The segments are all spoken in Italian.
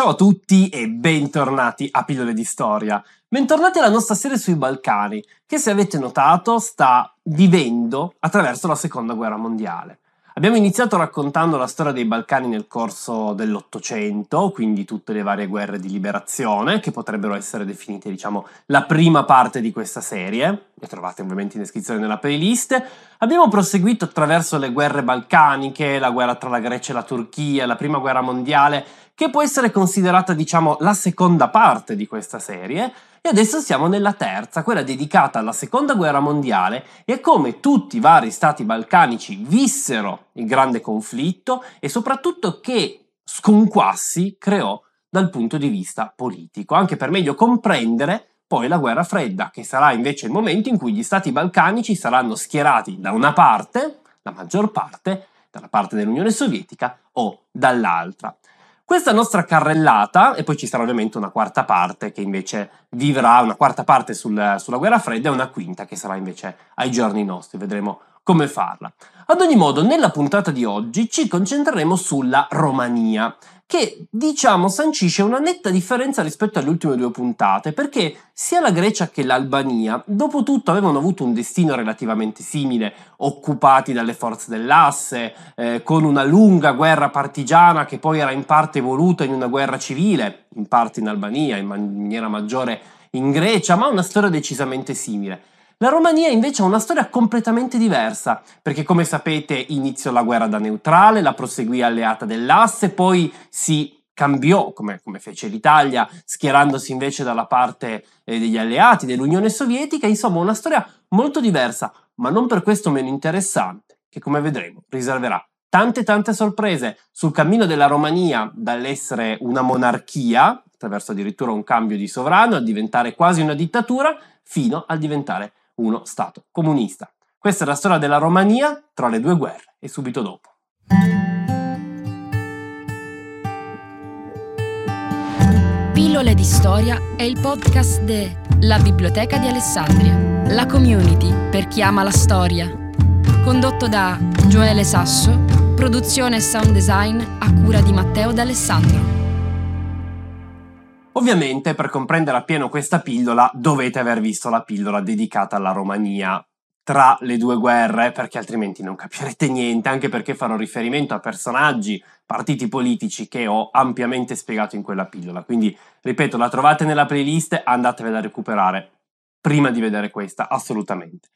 Ciao a tutti e bentornati a Pillole di Storia. Bentornati alla nostra serie sui Balcani, che se avete notato sta vivendo attraverso la Seconda Guerra Mondiale. Abbiamo iniziato raccontando la storia dei Balcani nel corso dell'Ottocento, quindi tutte le varie guerre di liberazione, che potrebbero essere definite, diciamo, la prima parte di questa serie. Le trovate ovviamente in descrizione nella playlist. Abbiamo proseguito attraverso le guerre balcaniche, la guerra tra la Grecia e la Turchia, la prima guerra mondiale, che può essere considerata, diciamo, la seconda parte di questa serie. E adesso siamo nella terza, quella dedicata alla seconda guerra mondiale e a come tutti i vari stati balcanici vissero il grande conflitto e soprattutto che sconquassi creò dal punto di vista politico, anche per meglio comprendere poi la guerra fredda, che sarà invece il momento in cui gli stati balcanici saranno schierati da una parte, la maggior parte, dalla parte dell'Unione Sovietica o dall'altra. Questa nostra carrellata, e poi ci sarà ovviamente una quarta parte che invece vivrà, una quarta parte sul, sulla guerra fredda e una quinta che sarà invece ai giorni nostri, vedremo come farla. Ad ogni modo, nella puntata di oggi ci concentreremo sulla Romania, che diciamo sancisce una netta differenza rispetto alle ultime due puntate, perché sia la Grecia che l'Albania, dopo tutto, avevano avuto un destino relativamente simile, occupati dalle forze dell'asse, eh, con una lunga guerra partigiana che poi era in parte evoluta in una guerra civile, in parte in Albania, in maniera maggiore in Grecia, ma una storia decisamente simile. La Romania invece ha una storia completamente diversa, perché come sapete iniziò la guerra da neutrale, la proseguì alleata dell'asse, poi si cambiò, come, come fece l'Italia, schierandosi invece dalla parte eh, degli alleati, dell'Unione Sovietica, insomma una storia molto diversa, ma non per questo meno interessante, che come vedremo riserverà tante tante sorprese. Sul cammino della Romania dall'essere una monarchia, attraverso addirittura un cambio di sovrano, a diventare quasi una dittatura, fino a diventare uno Stato comunista. Questa è la storia della Romania tra le due guerre e subito dopo. Pillole di storia è il podcast de La Biblioteca di Alessandria, la community per chi ama la storia. Condotto da Gioele Sasso, produzione e sound design a cura di Matteo D'Alessandro. Ovviamente per comprendere appieno questa pillola dovete aver visto la pillola dedicata alla Romania tra le due guerre, perché altrimenti non capirete niente, anche perché farò riferimento a personaggi, partiti politici che ho ampiamente spiegato in quella pillola. Quindi, ripeto, la trovate nella playlist, andatevela a recuperare prima di vedere questa, assolutamente.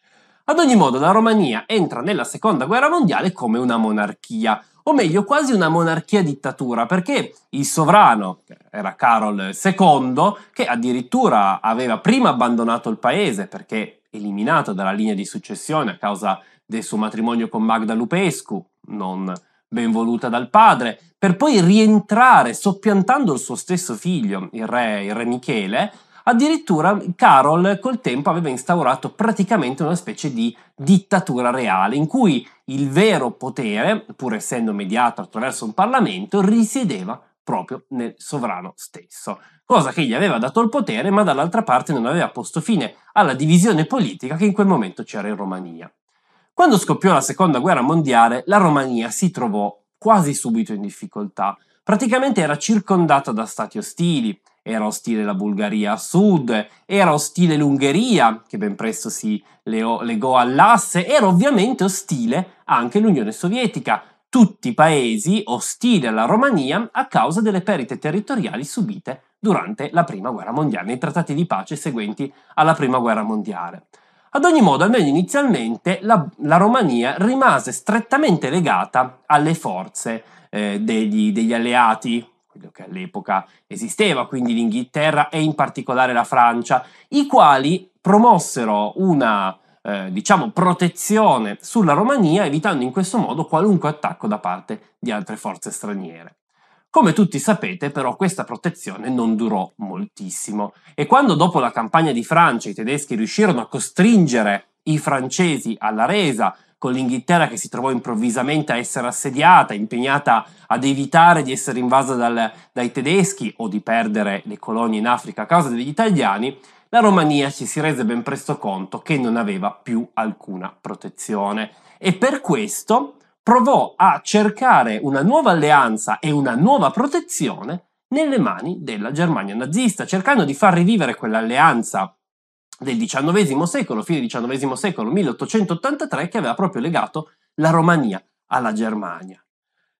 Ad ogni modo, la Romania entra nella seconda guerra mondiale come una monarchia, o meglio quasi una monarchia dittatura, perché il sovrano, che era Carol II, che addirittura aveva prima abbandonato il paese perché eliminato dalla linea di successione a causa del suo matrimonio con Magda Lupescu, non ben voluta dal padre, per poi rientrare soppiantando il suo stesso figlio, il re, il re Michele, Addirittura Carol col tempo aveva instaurato praticamente una specie di dittatura reale in cui il vero potere, pur essendo mediato attraverso un Parlamento, risiedeva proprio nel sovrano stesso, cosa che gli aveva dato il potere ma dall'altra parte non aveva posto fine alla divisione politica che in quel momento c'era in Romania. Quando scoppiò la seconda guerra mondiale, la Romania si trovò quasi subito in difficoltà. Praticamente era circondata da stati ostili, era ostile la Bulgaria a sud, era ostile l'Ungheria, che ben presto si legò all'asse, era ovviamente ostile anche l'Unione Sovietica, tutti paesi ostili alla Romania a causa delle perdite territoriali subite durante la Prima Guerra Mondiale, nei trattati di pace seguenti alla Prima Guerra Mondiale. Ad ogni modo, almeno inizialmente, la, la Romania rimase strettamente legata alle forze eh, degli, degli alleati, quello che all'epoca esisteva, quindi l'Inghilterra e in particolare la Francia, i quali promossero una eh, diciamo protezione sulla Romania, evitando in questo modo qualunque attacco da parte di altre forze straniere. Come tutti sapete, però, questa protezione non durò moltissimo e quando dopo la campagna di Francia i tedeschi riuscirono a costringere i francesi alla resa, con l'Inghilterra che si trovò improvvisamente a essere assediata, impegnata ad evitare di essere invasa dal, dai tedeschi o di perdere le colonie in Africa a causa degli italiani, la Romania ci si rese ben presto conto che non aveva più alcuna protezione. E per questo provò a cercare una nuova alleanza e una nuova protezione nelle mani della Germania nazista, cercando di far rivivere quell'alleanza del XIX secolo, fine XIX secolo, 1883, che aveva proprio legato la Romania alla Germania.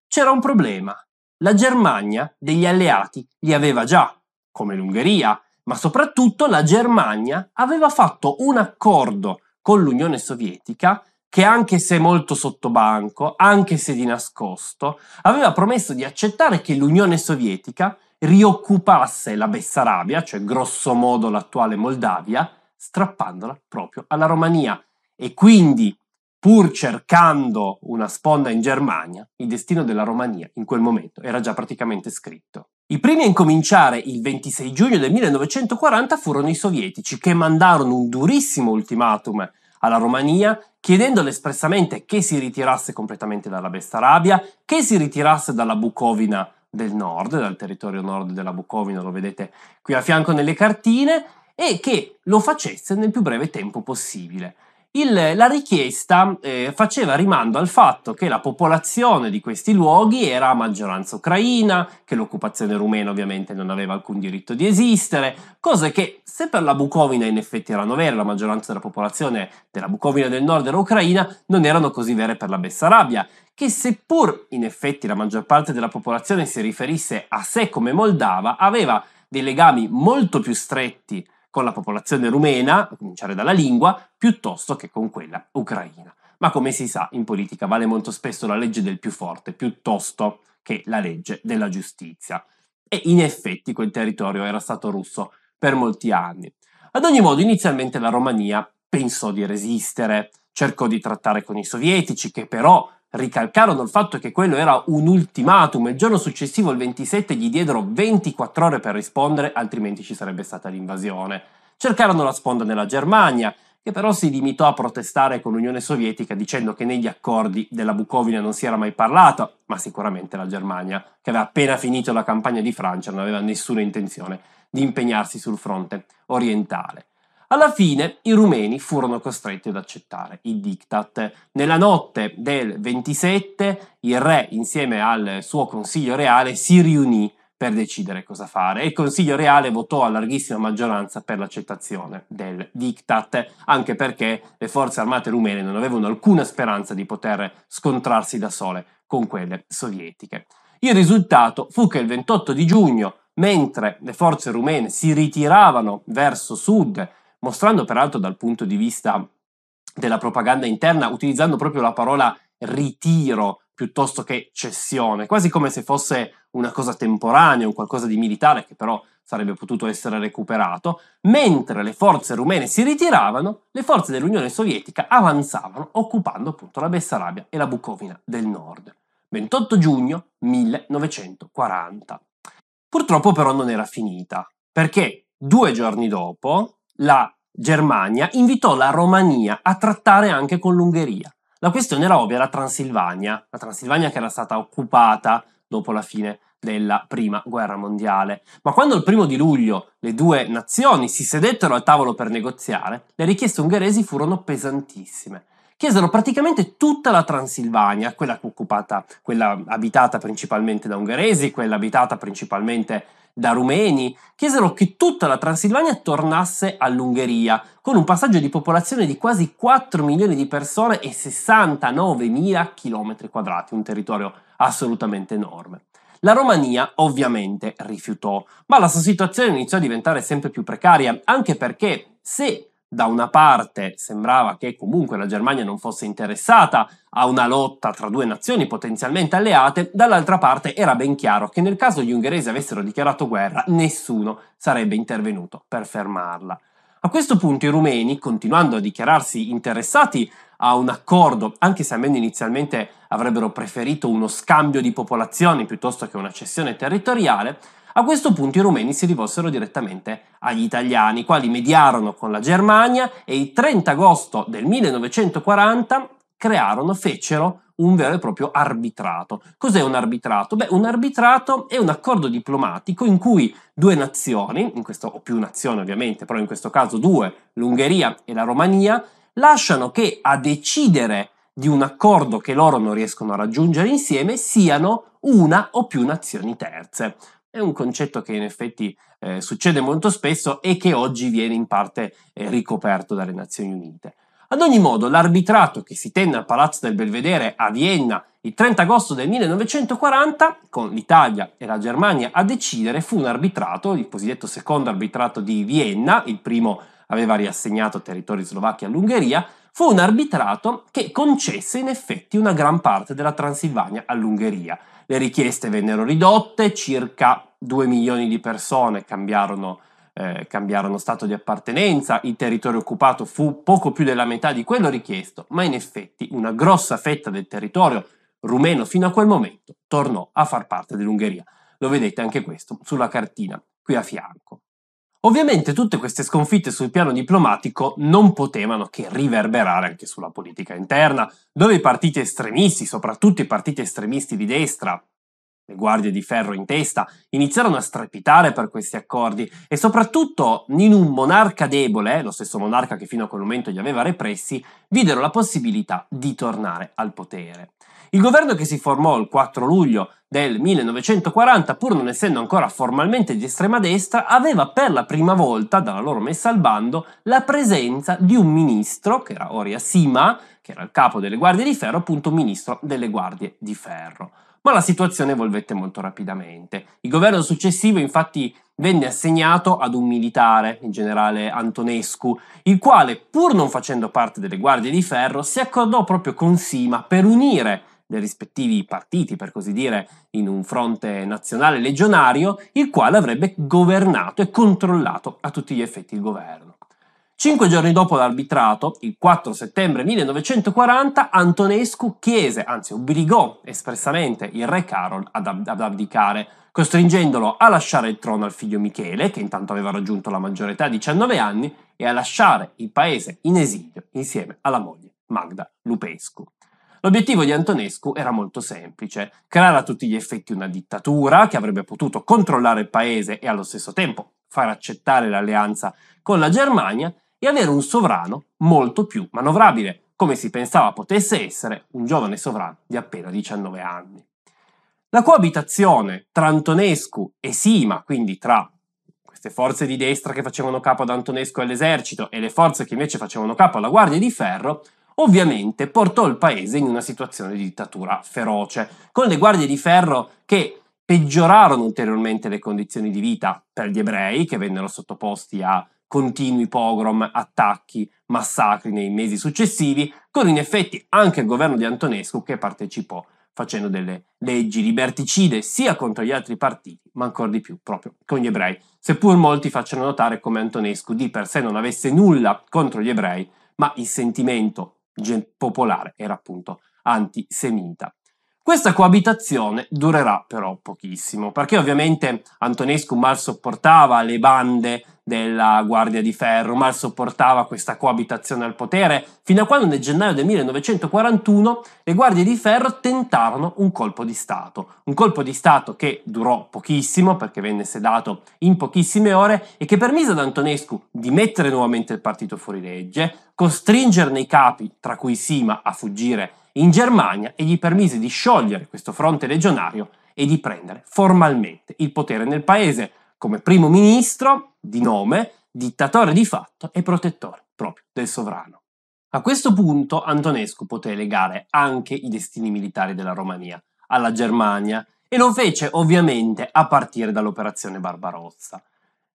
C'era un problema. La Germania degli alleati li aveva già, come l'Ungheria, ma soprattutto la Germania aveva fatto un accordo con l'Unione Sovietica che anche se molto sottobanco, anche se di nascosto, aveva promesso di accettare che l'Unione Sovietica rioccupasse la Bessarabia, cioè grosso modo l'attuale Moldavia, strappandola proprio alla Romania. E quindi, pur cercando una sponda in Germania, il destino della Romania in quel momento era già praticamente scritto. I primi a incominciare il 26 giugno del 1940 furono i sovietici, che mandarono un durissimo ultimatum alla Romania chiedendole espressamente che si ritirasse completamente dalla Bessarabia, che si ritirasse dalla Bucovina del nord, dal territorio nord della Bucovina, lo vedete qui a fianco nelle cartine, e che lo facesse nel più breve tempo possibile. Il, la richiesta eh, faceva rimando al fatto che la popolazione di questi luoghi era a maggioranza ucraina, che l'occupazione rumena ovviamente non aveva alcun diritto di esistere, cose che se per la Bucovina in effetti erano vere, la maggioranza della popolazione della Bucovina del nord era ucraina, non erano così vere per la Bessarabia, che seppur in effetti la maggior parte della popolazione si riferisse a sé come Moldava, aveva dei legami molto più stretti con la popolazione rumena, a cominciare dalla lingua, piuttosto che con quella ucraina. Ma come si sa, in politica vale molto spesso la legge del più forte piuttosto che la legge della giustizia. E in effetti quel territorio era stato russo per molti anni. Ad ogni modo, inizialmente la Romania pensò di resistere, cercò di trattare con i sovietici, che però ricalcarono il fatto che quello era un ultimatum. Il giorno successivo, il 27, gli diedero 24 ore per rispondere, altrimenti ci sarebbe stata l'invasione. Cercarono la sponda nella Germania, che però si limitò a protestare con l'Unione Sovietica dicendo che negli accordi della Bucovina non si era mai parlato, ma sicuramente la Germania, che aveva appena finito la campagna di Francia, non aveva nessuna intenzione di impegnarsi sul fronte orientale. Alla fine i rumeni furono costretti ad accettare il diktat. Nella notte del 27 il re insieme al suo consiglio reale si riunì per decidere cosa fare e il consiglio reale votò a larghissima maggioranza per l'accettazione del diktat, anche perché le forze armate rumene non avevano alcuna speranza di poter scontrarsi da sole con quelle sovietiche. Il risultato fu che il 28 di giugno, mentre le forze rumene si ritiravano verso sud mostrando peraltro dal punto di vista della propaganda interna, utilizzando proprio la parola ritiro piuttosto che cessione, quasi come se fosse una cosa temporanea, un qualcosa di militare che però sarebbe potuto essere recuperato, mentre le forze rumene si ritiravano, le forze dell'Unione Sovietica avanzavano occupando appunto la Bessarabia e la Bucovina del nord. 28 giugno 1940. Purtroppo però non era finita, perché due giorni dopo la Germania invitò la Romania a trattare anche con l'Ungheria. La questione era ovvia, la Transilvania, la Transilvania che era stata occupata dopo la fine della prima guerra mondiale. Ma quando il primo di luglio le due nazioni si sedettero al tavolo per negoziare, le richieste ungheresi furono pesantissime. chiesero praticamente tutta la Transilvania, quella occupata, quella abitata principalmente da ungheresi, quella abitata principalmente da rumeni, chiesero che tutta la Transilvania tornasse all'Ungheria, con un passaggio di popolazione di quasi 4 milioni di persone e 69 mila chilometri quadrati, un territorio assolutamente enorme. La Romania ovviamente rifiutò, ma la sua situazione iniziò a diventare sempre più precaria, anche perché se da una parte sembrava che comunque la Germania non fosse interessata a una lotta tra due nazioni potenzialmente alleate, dall'altra parte era ben chiaro che nel caso gli ungheresi avessero dichiarato guerra, nessuno sarebbe intervenuto per fermarla. A questo punto i rumeni, continuando a dichiararsi interessati a un accordo, anche se almeno inizialmente avrebbero preferito uno scambio di popolazioni piuttosto che una cessione territoriale, a questo punto i rumeni si rivolsero direttamente agli italiani, i quali mediarono con la Germania e il 30 agosto del 1940 crearono, fecero un vero e proprio arbitrato. Cos'è un arbitrato? Beh, un arbitrato è un accordo diplomatico in cui due nazioni, in questo, o più nazioni ovviamente, però in questo caso due, l'Ungheria e la Romania, lasciano che a decidere di un accordo che loro non riescono a raggiungere insieme siano una o più nazioni terze. È un concetto che in effetti eh, succede molto spesso e che oggi viene in parte eh, ricoperto dalle Nazioni Unite. Ad ogni modo, l'arbitrato che si tenne al Palazzo del Belvedere a Vienna il 30 agosto del 1940, con l'Italia e la Germania a decidere, fu un arbitrato, il cosiddetto secondo arbitrato di Vienna, il primo aveva riassegnato territori slovacchi all'Ungheria, fu un arbitrato che concesse in effetti una gran parte della Transilvania all'Ungheria le richieste vennero ridotte, circa 2 milioni di persone cambiarono, eh, cambiarono stato di appartenenza, il territorio occupato fu poco più della metà di quello richiesto, ma in effetti una grossa fetta del territorio rumeno fino a quel momento tornò a far parte dell'Ungheria. Lo vedete anche questo sulla cartina qui a fianco. Ovviamente tutte queste sconfitte sul piano diplomatico non potevano che riverberare anche sulla politica interna, dove i partiti estremisti, soprattutto i partiti estremisti di destra, le guardie di ferro in testa, iniziarono a strepitare per questi accordi e soprattutto in un monarca debole, lo stesso monarca che fino a quel momento li aveva repressi, videro la possibilità di tornare al potere. Il governo che si formò il 4 luglio del 1940, pur non essendo ancora formalmente di estrema destra, aveva per la prima volta, dalla loro messa al bando, la presenza di un ministro, che era Oria Sima, che era il capo delle Guardie di Ferro, appunto ministro delle Guardie di Ferro. Ma la situazione evolvette molto rapidamente. Il governo successivo infatti venne assegnato ad un militare, il generale Antonescu, il quale, pur non facendo parte delle Guardie di Ferro, si accordò proprio con Sima per unire dei rispettivi partiti, per così dire, in un fronte nazionale legionario, il quale avrebbe governato e controllato a tutti gli effetti il governo. Cinque giorni dopo l'arbitrato, il 4 settembre 1940, Antonescu chiese, anzi obbligò espressamente il re Carol ad, ab- ad abdicare, costringendolo a lasciare il trono al figlio Michele, che intanto aveva raggiunto la maggiore età, 19 anni, e a lasciare il paese in esilio insieme alla moglie Magda Lupescu. L'obiettivo di Antonescu era molto semplice, creare a tutti gli effetti una dittatura che avrebbe potuto controllare il paese e allo stesso tempo far accettare l'alleanza con la Germania e avere un sovrano molto più manovrabile, come si pensava potesse essere un giovane sovrano di appena 19 anni. La coabitazione tra Antonescu e Sima, quindi tra queste forze di destra che facevano capo ad Antonescu e all'esercito e le forze che invece facevano capo alla Guardia di Ferro, ovviamente portò il paese in una situazione di dittatura feroce, con le guardie di ferro che peggiorarono ulteriormente le condizioni di vita per gli ebrei, che vennero sottoposti a continui pogrom, attacchi, massacri nei mesi successivi, con in effetti anche il governo di Antonescu che partecipò facendo delle leggi liberticide sia contro gli altri partiti, ma ancora di più proprio con gli ebrei, seppur molti facciano notare come Antonescu di per sé non avesse nulla contro gli ebrei, ma il sentimento popolare era appunto antisemita. Questa coabitazione durerà però pochissimo, perché ovviamente Antonescu mal sopportava le bande della Guardia di Ferro, mal sopportava questa coabitazione al potere, fino a quando nel gennaio del 1941 le Guardie di Ferro tentarono un colpo di Stato, un colpo di Stato che durò pochissimo perché venne sedato in pochissime ore e che permise ad Antonescu di mettere nuovamente il partito fuori legge, costringerne i capi, tra cui Sima, a fuggire in Germania e gli permise di sciogliere questo fronte legionario e di prendere formalmente il potere nel paese. Come primo ministro di nome, dittatore di fatto e protettore proprio del sovrano. A questo punto Antonescu poté legare anche i destini militari della Romania alla Germania e lo fece ovviamente a partire dall'operazione Barbarossa.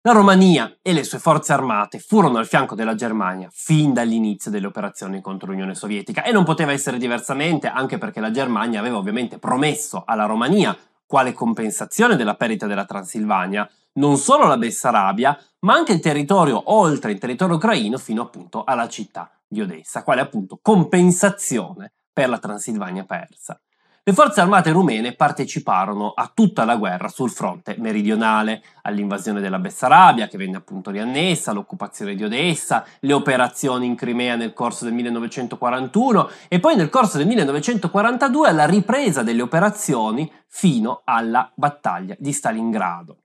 La Romania e le sue forze armate furono al fianco della Germania fin dall'inizio delle operazioni contro l'Unione Sovietica e non poteva essere diversamente anche perché la Germania aveva ovviamente promesso alla Romania, quale compensazione della perdita della Transilvania, non solo la Bessarabia, ma anche il territorio oltre il territorio ucraino fino appunto alla città di Odessa, quale appunto compensazione per la Transilvania persa. Le forze armate rumene parteciparono a tutta la guerra sul fronte meridionale, all'invasione della Bessarabia che venne appunto riannessa, all'occupazione di Odessa, le operazioni in Crimea nel corso del 1941 e poi nel corso del 1942 alla ripresa delle operazioni fino alla battaglia di Stalingrado.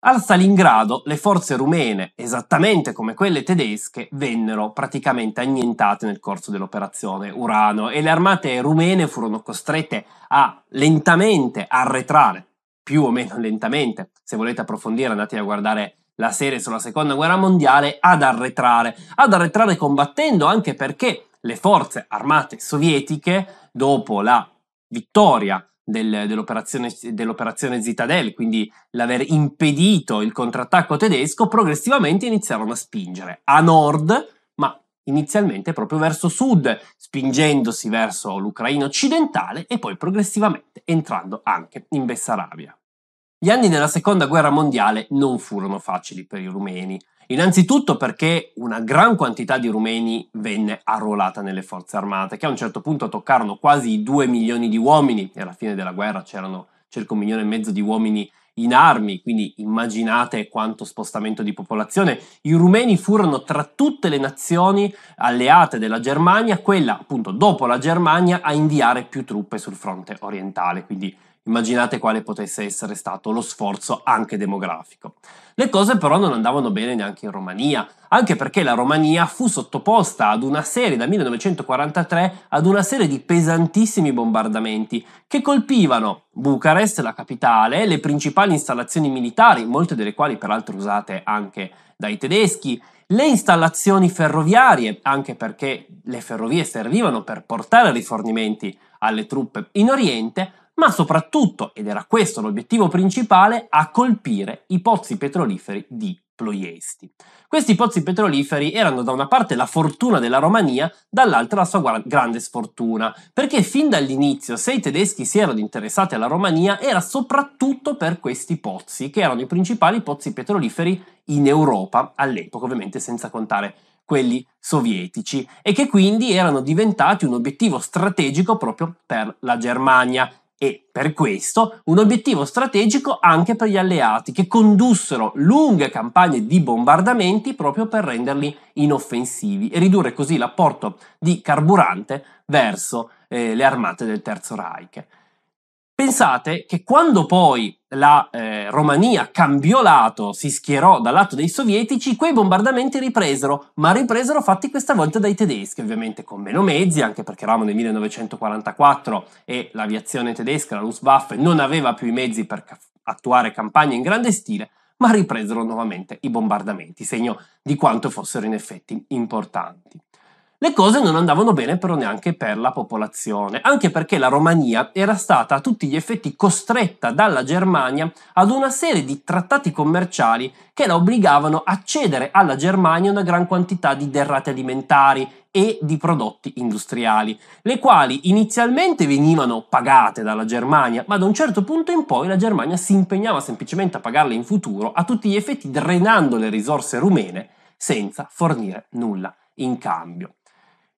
A Stalingrado le forze rumene, esattamente come quelle tedesche, vennero praticamente annientate nel corso dell'operazione Urano e le armate rumene furono costrette a lentamente arretrare, più o meno lentamente, se volete approfondire andate a guardare la serie sulla seconda guerra mondiale, ad arretrare, ad arretrare combattendo anche perché le forze armate sovietiche, dopo la vittoria del, dell'operazione, dell'operazione Zitadelle, quindi l'aver impedito il contrattacco tedesco, progressivamente iniziarono a spingere a nord, ma inizialmente proprio verso sud, spingendosi verso l'Ucraina occidentale e poi progressivamente entrando anche in Bessarabia. Gli anni della seconda guerra mondiale non furono facili per i rumeni. Innanzitutto perché una gran quantità di rumeni venne arruolata nelle forze armate, che a un certo punto toccarono quasi i 2 milioni di uomini, e alla fine della guerra c'erano circa un milione e mezzo di uomini in armi, quindi immaginate quanto spostamento di popolazione. I rumeni furono tra tutte le nazioni alleate della Germania, quella appunto dopo la Germania a inviare più truppe sul fronte orientale, quindi Immaginate quale potesse essere stato lo sforzo anche demografico. Le cose però non andavano bene neanche in Romania, anche perché la Romania fu sottoposta ad una serie, da 1943, ad una serie di pesantissimi bombardamenti che colpivano Bucarest, la capitale, le principali installazioni militari, molte delle quali peraltro usate anche dai tedeschi, le installazioni ferroviarie, anche perché le ferrovie servivano per portare rifornimenti alle truppe in Oriente, ma soprattutto, ed era questo l'obiettivo principale, a colpire i pozzi petroliferi di Ploiesti. Questi pozzi petroliferi erano da una parte la fortuna della Romania, dall'altra la sua grande sfortuna, perché fin dall'inizio, se i tedeschi si erano interessati alla Romania, era soprattutto per questi pozzi, che erano i principali pozzi petroliferi in Europa all'epoca, ovviamente senza contare quelli sovietici, e che quindi erano diventati un obiettivo strategico proprio per la Germania e per questo un obiettivo strategico anche per gli alleati che condussero lunghe campagne di bombardamenti proprio per renderli inoffensivi e ridurre così l'apporto di carburante verso eh, le armate del Terzo Reich. Pensate che quando poi la eh, Romania cambiò lato, si schierò dal lato dei sovietici, quei bombardamenti ripresero, ma ripresero fatti questa volta dai tedeschi, ovviamente con meno mezzi, anche perché eravamo nel 1944 e l'aviazione tedesca, la Luftwaffe, non aveva più i mezzi per attuare campagne in grande stile, ma ripresero nuovamente i bombardamenti, segno di quanto fossero in effetti importanti. Le cose non andavano bene però neanche per la popolazione, anche perché la Romania era stata a tutti gli effetti costretta dalla Germania ad una serie di trattati commerciali che la obbligavano a cedere alla Germania una gran quantità di derrate alimentari e di prodotti industriali, le quali inizialmente venivano pagate dalla Germania, ma da un certo punto in poi la Germania si impegnava semplicemente a pagarle in futuro, a tutti gli effetti drenando le risorse rumene senza fornire nulla in cambio.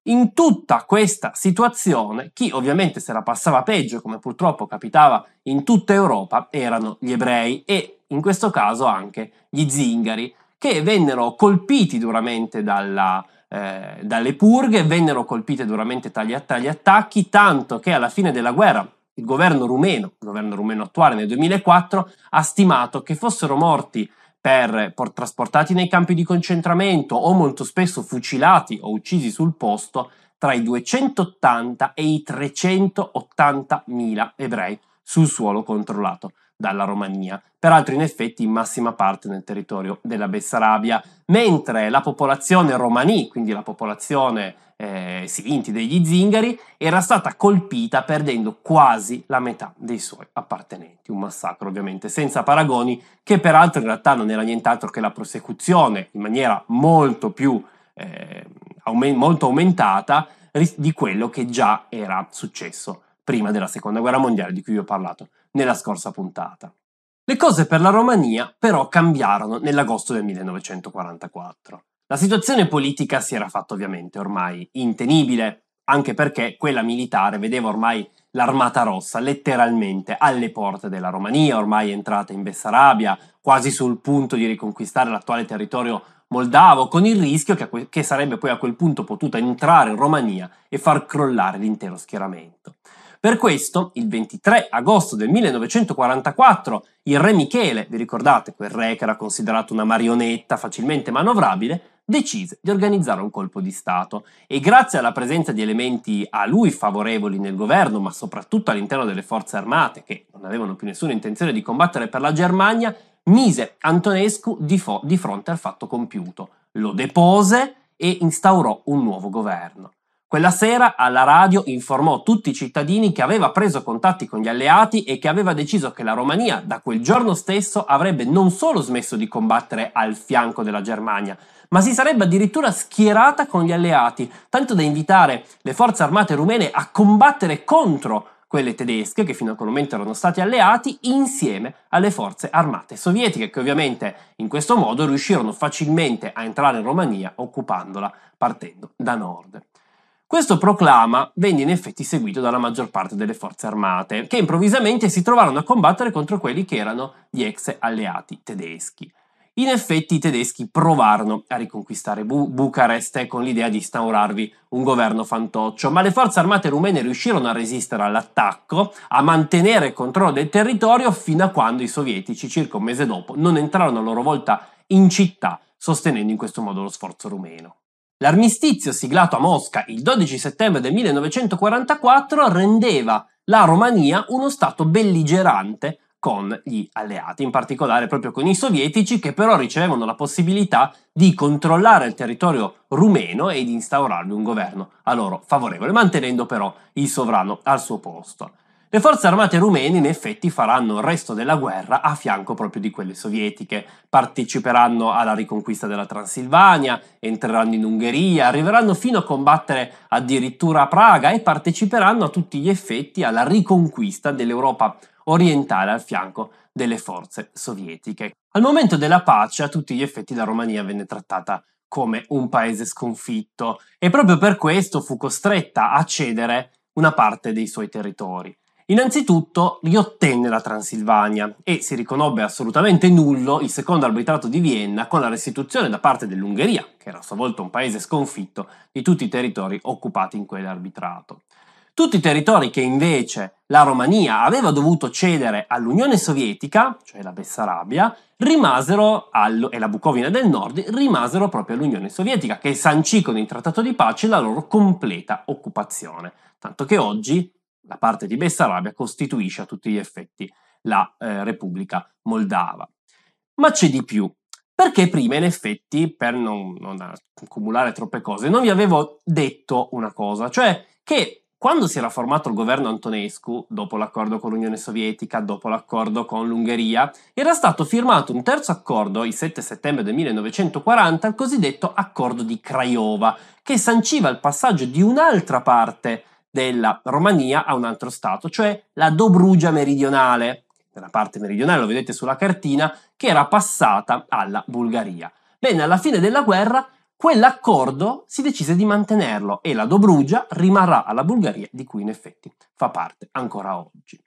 In tutta questa situazione, chi ovviamente se la passava peggio, come purtroppo capitava in tutta Europa, erano gli ebrei e in questo caso anche gli zingari, che vennero colpiti duramente dalla, eh, dalle purghe, vennero colpite duramente dagli attacchi, tanto che alla fine della guerra il governo rumeno, il governo rumeno attuale nel 2004, ha stimato che fossero morti per, per, trasportati nei campi di concentramento o molto spesso fucilati o uccisi sul posto tra i 280 e i 380 mila ebrei sul suolo controllato dalla Romania, peraltro in effetti in massima parte nel territorio della Bessarabia, mentre la popolazione romani, quindi la popolazione eh, Sinti degli zingari, era stata colpita perdendo quasi la metà dei suoi appartenenti. Un massacro ovviamente senza paragoni, che peraltro in realtà non era nient'altro che la prosecuzione in maniera molto più eh, aument- molto aumentata di quello che già era successo prima della seconda guerra mondiale di cui vi ho parlato nella scorsa puntata. Le cose per la Romania però cambiarono nell'agosto del 1944. La situazione politica si era fatta ovviamente ormai intenibile, anche perché quella militare vedeva ormai l'armata rossa letteralmente alle porte della Romania, ormai entrata in Bessarabia, quasi sul punto di riconquistare l'attuale territorio moldavo, con il rischio che, che sarebbe poi a quel punto potuta entrare in Romania e far crollare l'intero schieramento. Per questo, il 23 agosto del 1944, il re Michele, vi ricordate quel re che era considerato una marionetta facilmente manovrabile, decise di organizzare un colpo di Stato e grazie alla presenza di elementi a lui favorevoli nel governo, ma soprattutto all'interno delle forze armate, che non avevano più nessuna intenzione di combattere per la Germania, mise Antonescu di, fo- di fronte al fatto compiuto, lo depose e instaurò un nuovo governo. Quella sera alla radio informò tutti i cittadini che aveva preso contatti con gli alleati e che aveva deciso che la Romania da quel giorno stesso avrebbe non solo smesso di combattere al fianco della Germania, ma si sarebbe addirittura schierata con gli alleati, tanto da invitare le forze armate rumene a combattere contro quelle tedesche, che fino a quel momento erano stati alleati, insieme alle forze armate sovietiche, che ovviamente in questo modo riuscirono facilmente a entrare in Romania occupandola partendo da nord. Questo proclama venne in effetti seguito dalla maggior parte delle forze armate, che improvvisamente si trovarono a combattere contro quelli che erano gli ex alleati tedeschi. In effetti i tedeschi provarono a riconquistare Bu- Bucarest con l'idea di instaurarvi un governo fantoccio, ma le forze armate rumene riuscirono a resistere all'attacco, a mantenere il controllo del territorio fino a quando i sovietici, circa un mese dopo, non entrarono a loro volta in città, sostenendo in questo modo lo sforzo rumeno. L'armistizio siglato a Mosca il 12 settembre del 1944 rendeva la Romania uno stato belligerante con gli alleati, in particolare proprio con i sovietici che però ricevevano la possibilità di controllare il territorio rumeno e di instaurarvi un governo a loro favorevole, mantenendo però il sovrano al suo posto. Le forze armate rumene in effetti faranno il resto della guerra a fianco proprio di quelle sovietiche, parteciperanno alla riconquista della Transilvania, entreranno in Ungheria, arriveranno fino a combattere addirittura a Praga e parteciperanno a tutti gli effetti alla riconquista dell'Europa orientale al fianco delle forze sovietiche. Al momento della pace a tutti gli effetti la Romania venne trattata come un paese sconfitto e proprio per questo fu costretta a cedere una parte dei suoi territori. Innanzitutto riottenne la Transilvania e si riconobbe assolutamente nullo il secondo arbitrato di Vienna con la restituzione da parte dell'Ungheria, che era a sua volta un paese sconfitto, di tutti i territori occupati in quell'arbitrato. Tutti i territori che invece la Romania aveva dovuto cedere all'Unione Sovietica, cioè la Bessarabia, allo, e la Bucovina del Nord rimasero proprio all'Unione Sovietica, che sancì con il trattato di pace la loro completa occupazione. Tanto che oggi la parte di Bessarabia costituisce a tutti gli effetti la eh, Repubblica Moldava. Ma c'è di più, perché prima in effetti, per non, non accumulare troppe cose, non vi avevo detto una cosa, cioè che quando si era formato il governo Antonescu, dopo l'accordo con l'Unione Sovietica, dopo l'accordo con l'Ungheria, era stato firmato un terzo accordo il 7 settembre del 1940, il cosiddetto accordo di Craiova, che sanciva il passaggio di un'altra parte della Romania a un altro stato, cioè la Dobrugia meridionale, nella parte meridionale lo vedete sulla cartina, che era passata alla Bulgaria. Bene, alla fine della guerra quell'accordo si decise di mantenerlo e la Dobrugia rimarrà alla Bulgaria, di cui in effetti fa parte ancora oggi.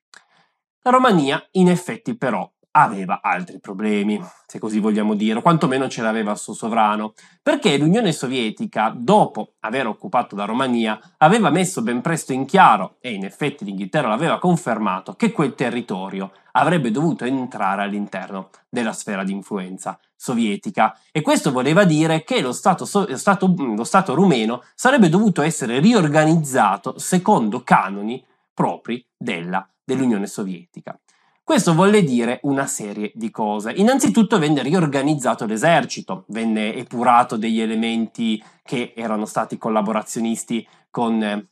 La Romania, in effetti, però, aveva altri problemi, se così vogliamo dire, o quantomeno ce l'aveva il suo sovrano, perché l'Unione Sovietica, dopo aver occupato la Romania, aveva messo ben presto in chiaro, e in effetti l'Inghilterra l'aveva confermato, che quel territorio avrebbe dovuto entrare all'interno della sfera di influenza sovietica e questo voleva dire che lo Stato, lo Stato, lo Stato rumeno sarebbe dovuto essere riorganizzato secondo canoni propri della, dell'Unione Sovietica. Questo volle dire una serie di cose. Innanzitutto venne riorganizzato l'esercito, venne epurato degli elementi che erano stati collaborazionisti con,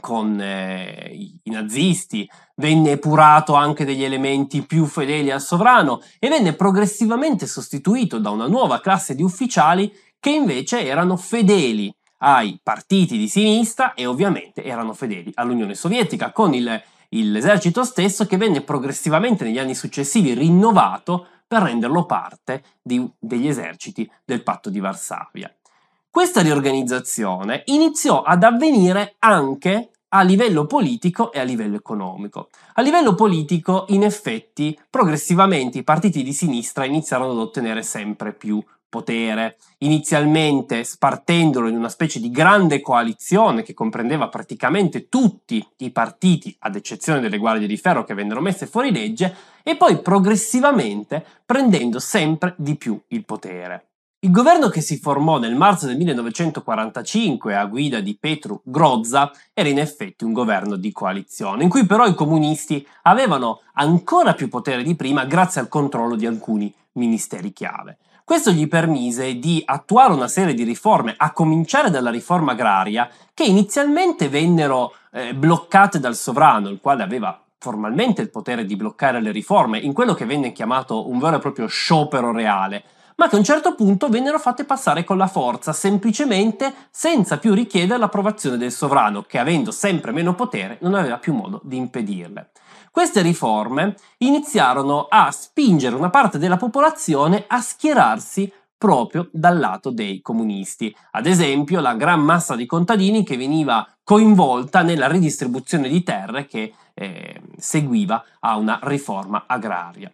con eh, i nazisti, venne epurato anche degli elementi più fedeli al sovrano e venne progressivamente sostituito da una nuova classe di ufficiali che invece erano fedeli ai partiti di sinistra e ovviamente erano fedeli all'Unione Sovietica, con il l'esercito stesso che venne progressivamente negli anni successivi rinnovato per renderlo parte di, degli eserciti del patto di Varsavia. Questa riorganizzazione iniziò ad avvenire anche a livello politico e a livello economico. A livello politico, in effetti, progressivamente i partiti di sinistra iniziarono ad ottenere sempre più potere, inizialmente spartendolo in una specie di grande coalizione che comprendeva praticamente tutti i partiti, ad eccezione delle guardie di ferro che vennero messe fuori legge, e poi progressivamente prendendo sempre di più il potere. Il governo che si formò nel marzo del 1945 a guida di Petru Grozza era in effetti un governo di coalizione, in cui però i comunisti avevano ancora più potere di prima grazie al controllo di alcuni ministeri chiave. Questo gli permise di attuare una serie di riforme, a cominciare dalla riforma agraria, che inizialmente vennero eh, bloccate dal sovrano, il quale aveva formalmente il potere di bloccare le riforme, in quello che venne chiamato un vero e proprio sciopero reale, ma che a un certo punto vennero fatte passare con la forza, semplicemente senza più richiedere l'approvazione del sovrano, che avendo sempre meno potere non aveva più modo di impedirle. Queste riforme iniziarono a spingere una parte della popolazione a schierarsi proprio dal lato dei comunisti. Ad esempio, la gran massa di contadini che veniva coinvolta nella ridistribuzione di terre che eh, seguiva a una riforma agraria.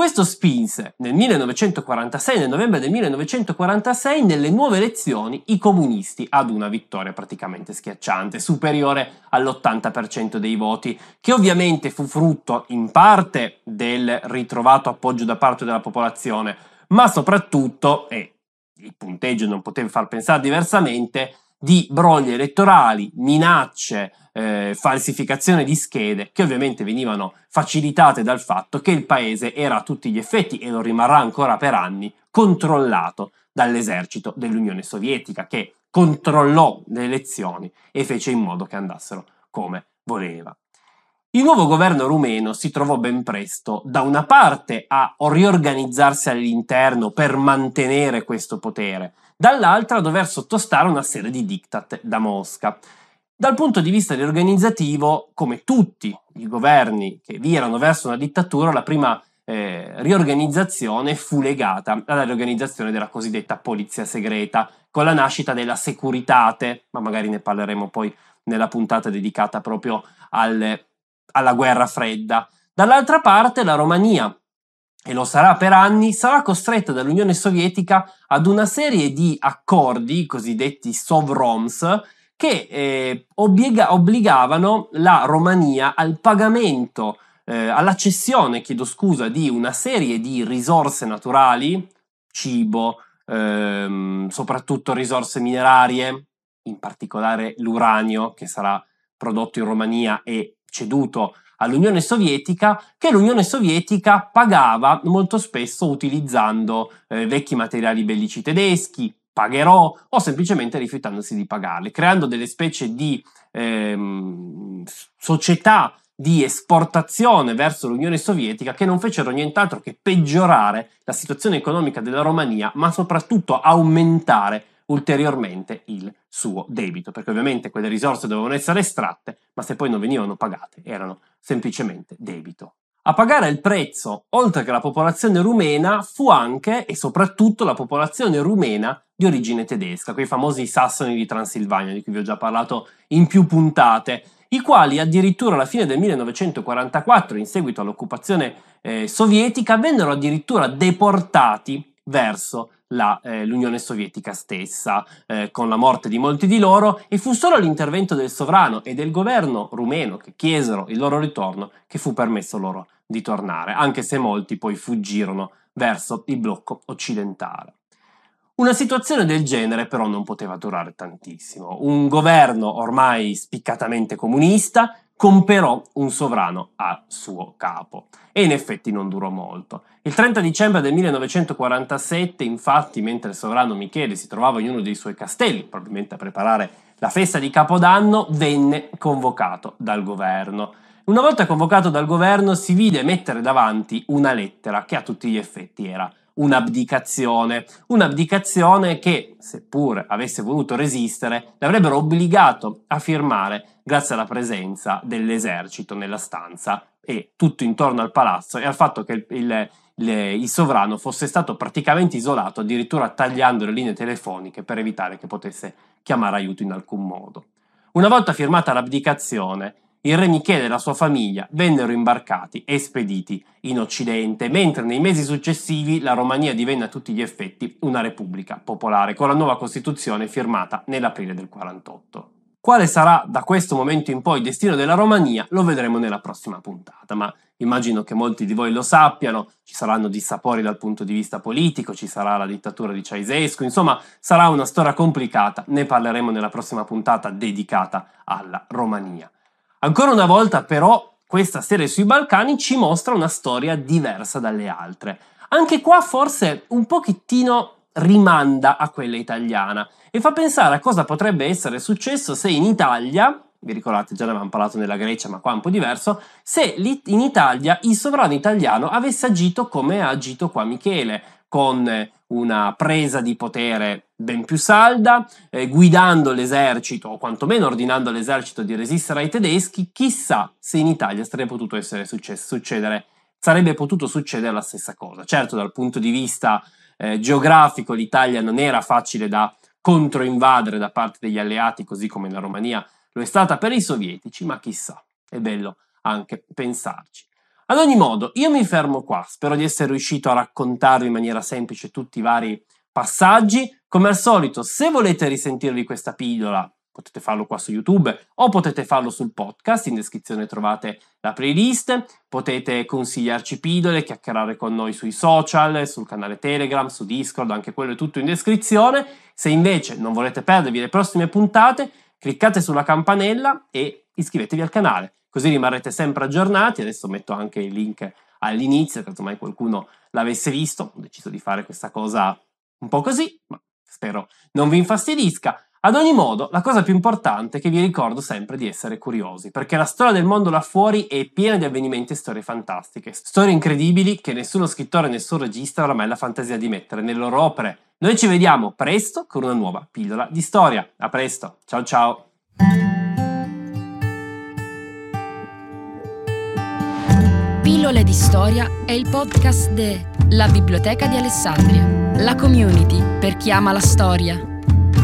Questo spinse nel 1946, nel novembre del 1946, nelle nuove elezioni i comunisti ad una vittoria praticamente schiacciante, superiore all'80% dei voti, che ovviamente fu frutto in parte del ritrovato appoggio da parte della popolazione, ma soprattutto, e il punteggio non poteva far pensare diversamente, di brogli elettorali, minacce, eh, falsificazione di schede, che ovviamente venivano facilitate dal fatto che il paese era a tutti gli effetti, e lo rimarrà ancora per anni, controllato dall'esercito dell'Unione Sovietica, che controllò le elezioni e fece in modo che andassero come voleva. Il nuovo governo rumeno si trovò ben presto, da una parte, a riorganizzarsi all'interno per mantenere questo potere, dall'altra a dover sottostare a una serie di diktat da Mosca. Dal punto di vista organizzativo, come tutti i governi che virano verso una dittatura, la prima eh, riorganizzazione fu legata alla riorganizzazione della cosiddetta polizia segreta, con la nascita della Securitate, ma magari ne parleremo poi nella puntata dedicata proprio al alla guerra fredda. Dall'altra parte la Romania, e lo sarà per anni, sarà costretta dall'Unione Sovietica ad una serie di accordi, cosiddetti Sovroms, che eh, obbliga- obbligavano la Romania al pagamento, eh, alla cessione, chiedo scusa, di una serie di risorse naturali, cibo, ehm, soprattutto risorse minerarie, in particolare l'uranio che sarà prodotto in Romania e ceduto all'Unione Sovietica, che l'Unione Sovietica pagava molto spesso utilizzando eh, vecchi materiali bellici tedeschi, pagherò o semplicemente rifiutandosi di pagarli, creando delle specie di ehm, società di esportazione verso l'Unione Sovietica che non fecero nient'altro che peggiorare la situazione economica della Romania, ma soprattutto aumentare ulteriormente il suo debito, perché ovviamente quelle risorse dovevano essere estratte, ma se poi non venivano pagate erano semplicemente debito. A pagare il prezzo, oltre che la popolazione rumena, fu anche e soprattutto la popolazione rumena di origine tedesca, quei famosi sassoni di Transilvania, di cui vi ho già parlato in più puntate, i quali addirittura alla fine del 1944, in seguito all'occupazione eh, sovietica vennero addirittura deportati verso la, eh, l'Unione Sovietica stessa, eh, con la morte di molti di loro, e fu solo l'intervento del sovrano e del governo rumeno che chiesero il loro ritorno che fu permesso loro di tornare, anche se molti poi fuggirono verso il blocco occidentale. Una situazione del genere però non poteva durare tantissimo. Un governo ormai spiccatamente comunista comperò un sovrano a suo capo e in effetti non durò molto. Il 30 dicembre del 1947, infatti, mentre il sovrano Michele si trovava in uno dei suoi castelli, probabilmente a preparare la festa di Capodanno, venne convocato dal governo. Una volta convocato dal governo si vide mettere davanti una lettera che a tutti gli effetti era un'abdicazione, un'abdicazione che, seppur avesse voluto resistere, l'avrebbero obbligato a firmare grazie alla presenza dell'esercito nella stanza e tutto intorno al palazzo e al fatto che il, il, il, il sovrano fosse stato praticamente isolato, addirittura tagliando le linee telefoniche per evitare che potesse chiamare aiuto in alcun modo. Una volta firmata l'abdicazione, il re Michele e la sua famiglia vennero imbarcati e spediti in Occidente, mentre nei mesi successivi la Romania divenne a tutti gli effetti una repubblica popolare, con la nuova Costituzione firmata nell'aprile del 48. Quale sarà da questo momento in poi il destino della Romania lo vedremo nella prossima puntata, ma immagino che molti di voi lo sappiano, ci saranno dissapori dal punto di vista politico, ci sarà la dittatura di Ceausescu, insomma sarà una storia complicata, ne parleremo nella prossima puntata dedicata alla Romania. Ancora una volta però questa serie sui Balcani ci mostra una storia diversa dalle altre. Anche qua forse un pochettino rimanda a quella italiana e fa pensare a cosa potrebbe essere successo se in Italia, vi ricordate già ne avevamo parlato nella Grecia ma qua è un po' diverso, se in Italia il sovrano italiano avesse agito come ha agito qua Michele, con una presa di potere ben più salda, eh, guidando l'esercito o quantomeno ordinando all'esercito di resistere ai tedeschi, chissà se in Italia sarebbe potuto successo, succedere, sarebbe potuto succedere la stessa cosa. Certo, dal punto di vista eh, geografico l'Italia non era facile da controinvadere da parte degli alleati, così come la Romania lo è stata per i sovietici, ma chissà, è bello anche pensarci. Ad ogni modo, io mi fermo qua, spero di essere riuscito a raccontarvi in maniera semplice tutti i vari passaggi. Come al solito, se volete risentirvi questa pillola, potete farlo qua su YouTube o potete farlo sul podcast, in descrizione trovate la playlist, potete consigliarci pillole, chiacchierare con noi sui social, sul canale Telegram, su Discord, anche quello è tutto in descrizione. Se invece non volete perdervi le prossime puntate, cliccate sulla campanella e iscrivetevi al canale così rimarrete sempre aggiornati. Adesso metto anche il link all'inizio, che mai qualcuno l'avesse visto. Ho deciso di fare questa cosa un po' così, ma spero non vi infastidisca. Ad ogni modo, la cosa più importante è che vi ricordo sempre di essere curiosi, perché la storia del mondo là fuori è piena di avvenimenti e storie fantastiche, storie incredibili che nessuno scrittore e nessun regista avrà mai la fantasia di mettere nelle loro opere. Noi ci vediamo presto con una nuova pillola di storia. A presto, ciao ciao! Pillole di Storia è il podcast de La Biblioteca di Alessandria, la community per chi ama la storia.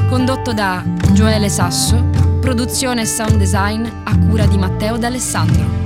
Condotto da Gioele Sasso, produzione e sound design a cura di Matteo D'Alessandro.